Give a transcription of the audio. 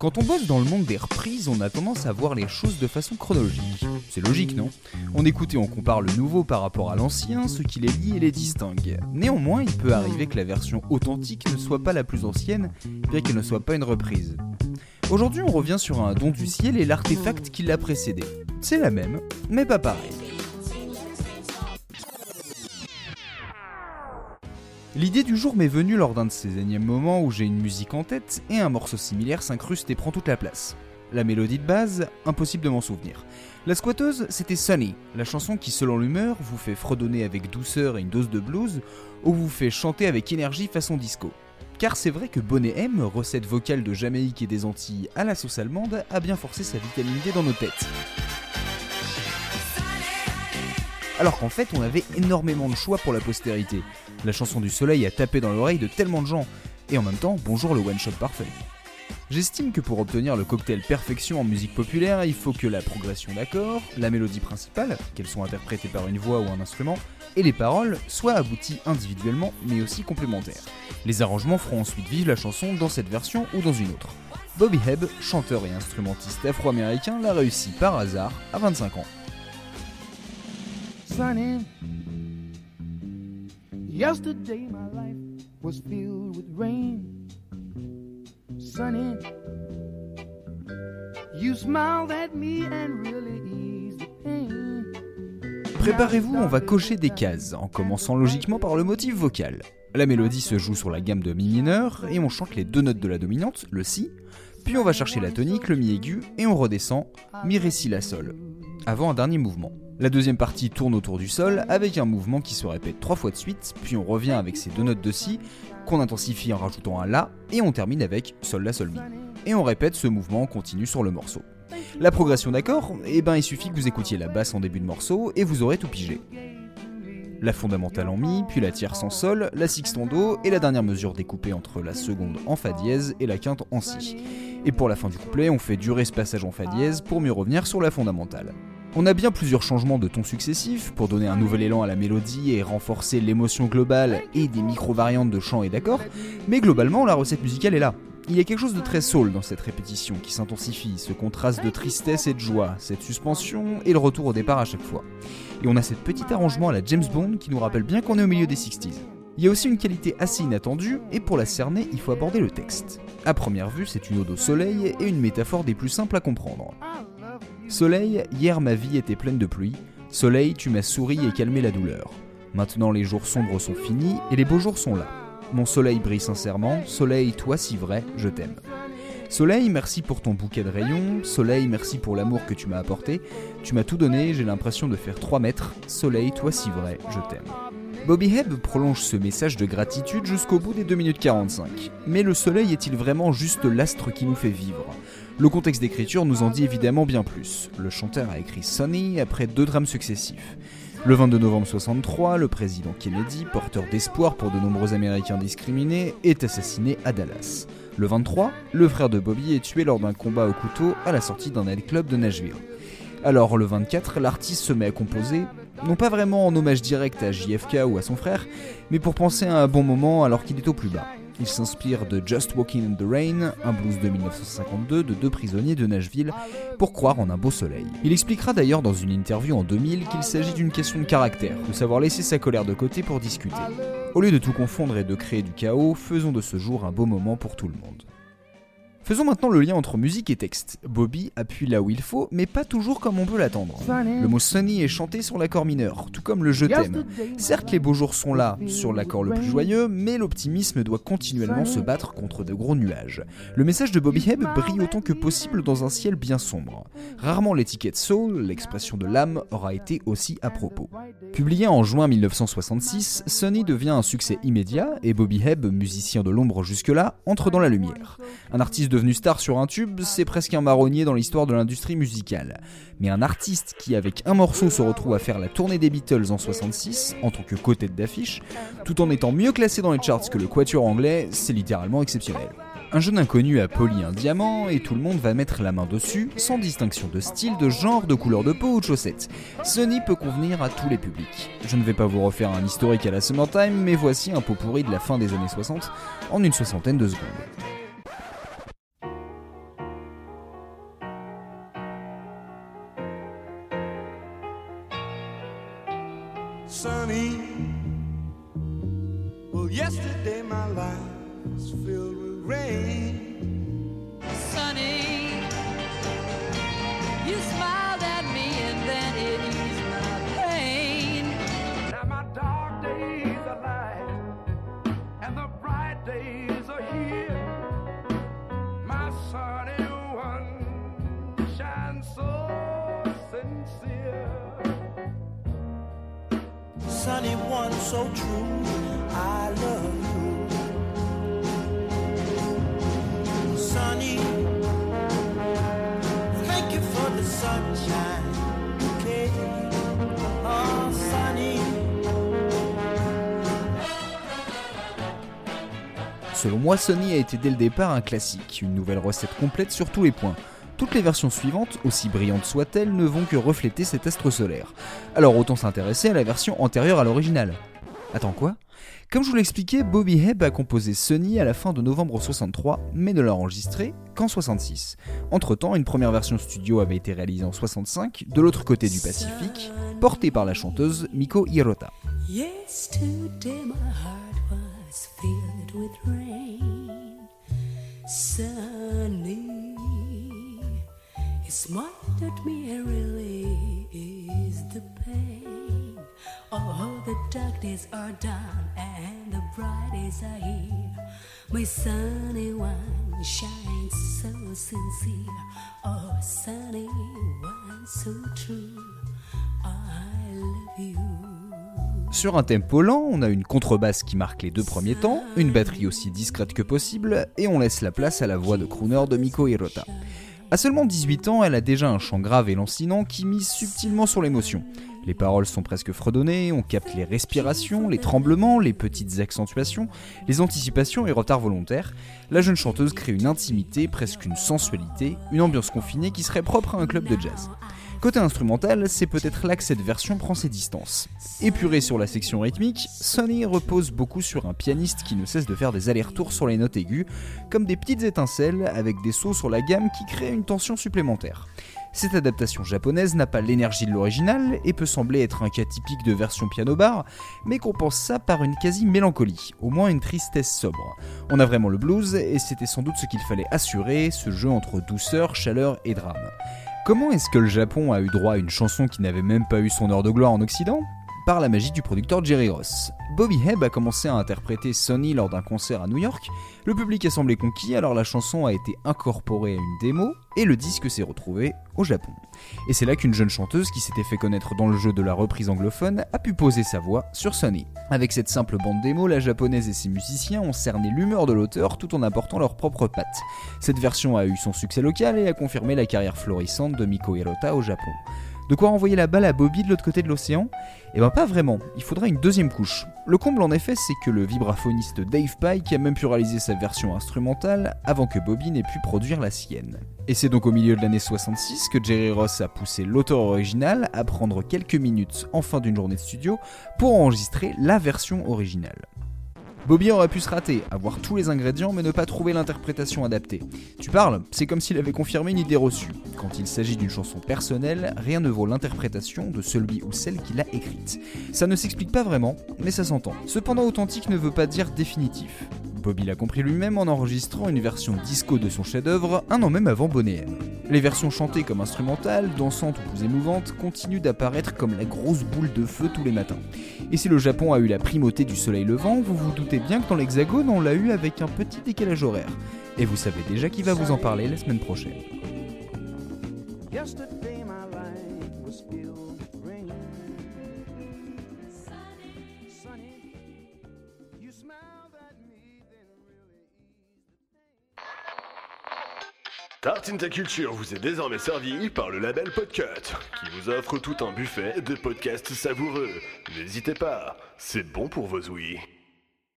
Quand on bosse dans le monde des reprises, on a tendance à voir les choses de façon chronologique. C'est logique, non? On écoute et on compare le nouveau par rapport à l'ancien, ce qui les lie et les distingue. Néanmoins, il peut arriver que la version authentique ne soit pas la plus ancienne, bien qu'elle ne soit pas une reprise. Aujourd'hui, on revient sur un don du ciel et l'artefact qui l'a précédé. C'est la même, mais pas pareil. L'idée du jour m'est venue lors d'un de ces énièmes moments où j'ai une musique en tête et un morceau similaire s'incruste et prend toute la place. La mélodie de base, impossible de m'en souvenir. La squatteuse, c'était Sunny, la chanson qui, selon l'humeur, vous fait fredonner avec douceur et une dose de blues, ou vous fait chanter avec énergie façon disco. Car c'est vrai que Bonnet M, recette vocale de Jamaïque et des Antilles à la sauce allemande, a bien forcé sa vitamine D dans nos têtes. Alors qu'en fait on avait énormément de choix pour la postérité. La chanson du soleil a tapé dans l'oreille de tellement de gens, et en même temps, bonjour le one-shot parfait. J'estime que pour obtenir le cocktail perfection en musique populaire, il faut que la progression d'accords, la mélodie principale, qu'elles soient interprétées par une voix ou un instrument, et les paroles soient abouties individuellement mais aussi complémentaires. Les arrangements feront ensuite vivre la chanson dans cette version ou dans une autre. Bobby Hebb, chanteur et instrumentiste afro-américain, l'a réussi par hasard à 25 ans. Yesterday my life was filled with rain. Sunny, you smiled at me and really eased the pain. Préparez-vous, on va cocher des cases, en commençant logiquement par le motif vocal. La mélodie se joue sur la gamme de mi mineur et on chante les deux notes de la dominante, le si, puis on va chercher la tonique, le mi aigu et on redescend mi ré si la sol, avant un dernier mouvement. La deuxième partie tourne autour du sol avec un mouvement qui se répète trois fois de suite, puis on revient avec ces deux notes de si qu'on intensifie en rajoutant un la et on termine avec sol la sol mi. Et on répète ce mouvement continu sur le morceau. La progression d'accord, eh ben il suffit que vous écoutiez la basse en début de morceau et vous aurez tout pigé. La fondamentale en mi, puis la tierce en sol, la sixte en do et la dernière mesure découpée entre la seconde en fa dièse et la quinte en si. Et pour la fin du couplet, on fait durer ce passage en fa dièse pour mieux revenir sur la fondamentale. On a bien plusieurs changements de ton successifs pour donner un nouvel élan à la mélodie et renforcer l'émotion globale et des micro-variantes de chant et d'accords, mais globalement la recette musicale est là. Il y a quelque chose de très soul dans cette répétition qui s'intensifie, ce contraste de tristesse et de joie, cette suspension et le retour au départ à chaque fois. Et on a cette petit arrangement à la James Bond qui nous rappelle bien qu'on est au milieu des 60s. Il y a aussi une qualité assez inattendue, et pour la cerner, il faut aborder le texte. A première vue, c'est une ode au soleil et une métaphore des plus simples à comprendre. Soleil, hier ma vie était pleine de pluie. Soleil, tu m'as souri et calmé la douleur. Maintenant les jours sombres sont finis et les beaux jours sont là. Mon soleil brille sincèrement. Soleil, toi si vrai, je t'aime. Soleil, merci pour ton bouquet de rayons. Soleil, merci pour l'amour que tu m'as apporté. Tu m'as tout donné, j'ai l'impression de faire 3 mètres. Soleil, toi si vrai, je t'aime. Bobby Hebb prolonge ce message de gratitude jusqu'au bout des 2 minutes 45. Mais le soleil est-il vraiment juste l'astre qui nous fait vivre? Le contexte d'écriture nous en dit évidemment bien plus. Le chanteur a écrit Sunny après deux drames successifs. Le 22 novembre 63, le président Kennedy, porteur d'espoir pour de nombreux Américains discriminés, est assassiné à Dallas. Le 23, le frère de Bobby est tué lors d'un combat au couteau à la sortie d'un club de Nashville. Alors le 24, l'artiste se met à composer, non pas vraiment en hommage direct à JFK ou à son frère, mais pour penser à un bon moment alors qu'il est au plus bas. Il s'inspire de Just Walking in the Rain, un blues de 1952 de deux prisonniers de Nashville, pour croire en un beau soleil. Il expliquera d'ailleurs dans une interview en 2000 qu'il s'agit d'une question de caractère, de savoir laisser sa colère de côté pour discuter. Au lieu de tout confondre et de créer du chaos, faisons de ce jour un beau moment pour tout le monde. Faisons maintenant le lien entre musique et texte. Bobby appuie là où il faut, mais pas toujours comme on peut l'attendre. Le mot sunny est chanté sur l'accord mineur, tout comme le je t'aime. Certes, les beaux jours sont là, sur l'accord le plus joyeux, mais l'optimisme doit continuellement se battre contre de gros nuages. Le message de Bobby Hebb brille autant que possible dans un ciel bien sombre. Rarement l'étiquette soul, l'expression de l'âme, aura été aussi à propos. Publié en juin 1966, Sunny devient un succès immédiat et Bobby Hebb, musicien de l'ombre jusque-là, entre dans la lumière. Un artiste devenu star sur un tube, c'est presque un marronnier dans l'histoire de l'industrie musicale. Mais un artiste qui, avec un morceau, se retrouve à faire la tournée des Beatles en 66, en tant que côté d'affiche, tout en étant mieux classé dans les charts que le quatuor anglais, c'est littéralement exceptionnel. Un jeune inconnu a poli un diamant et tout le monde va mettre la main dessus, sans distinction de style, de genre, de couleur de peau ou de chaussettes. Sony peut convenir à tous les publics. Je ne vais pas vous refaire un historique à la Summertime, mais voici un pot pourri de la fin des années 60 en une soixantaine de secondes. Yesterday my life was filled with rain. Sunny, you smiled at me and then it eased my pain. Now my dark days are light, and the bright days are here. Sunny one so true, I love you. Sunny, thank you for the sunshine. Oh, sunny. Selon moi, Sony a été dès le départ un classique, une nouvelle recette complète sur tous les points. Toutes les versions suivantes, aussi brillantes soient-elles, ne vont que refléter cet astre solaire. Alors autant s'intéresser à la version antérieure à l'original. Attends quoi? Comme je vous l'expliquais, Bobby Hebb a composé Sony à la fin de novembre 63, mais ne l'a enregistré qu'en 66. Entre-temps, une première version studio avait été réalisée en 65, de l'autre côté du Pacifique, portée par la chanteuse Miko Hirota. Sunny, you smiled at me and really eased the pain. Oh, the dark days are done and the bright days are here. My sunny one shines so sincere. Oh, sunny one so true. I love you. Sur un tempo lent, on a une contrebasse qui marque les deux premiers temps, une batterie aussi discrète que possible, et on laisse la place à la voix de crooner de Miko Hirota. À seulement 18 ans, elle a déjà un chant grave et lancinant qui mise subtilement sur l'émotion. Les paroles sont presque fredonnées, on capte les respirations, les tremblements, les petites accentuations, les anticipations et retards volontaires. La jeune chanteuse crée une intimité, presque une sensualité, une ambiance confinée qui serait propre à un club de jazz. Côté instrumental, c'est peut-être là que cette version prend ses distances. Épurée sur la section rythmique, Sonny repose beaucoup sur un pianiste qui ne cesse de faire des allers-retours sur les notes aiguës, comme des petites étincelles avec des sauts sur la gamme qui créent une tension supplémentaire. Cette adaptation japonaise n'a pas l'énergie de l'original et peut sembler être un cas typique de version piano-bar, mais compense ça par une quasi-mélancolie, au moins une tristesse sobre. On a vraiment le blues et c'était sans doute ce qu'il fallait assurer, ce jeu entre douceur, chaleur et drame. Comment est-ce que le Japon a eu droit à une chanson qui n'avait même pas eu son heure de gloire en Occident? Par la magie du producteur Jerry Ross. Bobby Hebb a commencé à interpréter Sonny lors d'un concert à New York, le public a semblé conquis alors la chanson a été incorporée à une démo et le disque s'est retrouvé au Japon. Et c'est là qu'une jeune chanteuse qui s'était fait connaître dans le jeu de la reprise anglophone a pu poser sa voix sur Sonny. Avec cette simple bande démo, la japonaise et ses musiciens ont cerné l'humeur de l'auteur tout en apportant leurs propres pattes. Cette version a eu son succès local et a confirmé la carrière florissante de Miko Hirota au Japon. De quoi envoyer la balle à Bobby de l'autre côté de l'océan? Eh ben pas vraiment, il faudra une deuxième couche. Le comble en effet c'est que le vibraphoniste Dave Pike a même pu réaliser sa version instrumentale avant que Bobby n'ait pu produire la sienne. Et c'est donc au milieu de l'année 66 que Jerry Ross a poussé l'auteur original à prendre quelques minutes en fin d'une journée de studio pour enregistrer la version originale. Bobby aurait pu se rater, avoir tous les ingrédients mais ne pas trouver l'interprétation adaptée. Tu parles, c'est comme s'il avait confirmé une idée reçue. Quand il s'agit d'une chanson personnelle, rien ne vaut l'interprétation de celui ou celle qui l'a écrite. Ça ne s'explique pas vraiment, mais ça s'entend. Cependant, authentique ne veut pas dire définitif. Bobby l'a compris lui-même en enregistrant une version disco de son chef-d'œuvre un an même avant Bonnet. Les versions chantées comme instrumentales, dansantes ou plus émouvantes continuent d'apparaître comme la grosse boule de feu tous les matins. Et si le Japon a eu la primauté du soleil levant, vous vous doutez bien que dans l'Hexagone on l'a eu avec un petit décalage horaire. Et vous savez déjà qui va vous en parler la semaine prochaine. Tartine ta culture vous est désormais servi par le label Podcut, qui vous offre tout un buffet de podcasts savoureux. N'hésitez pas, c'est bon pour vos ouïes.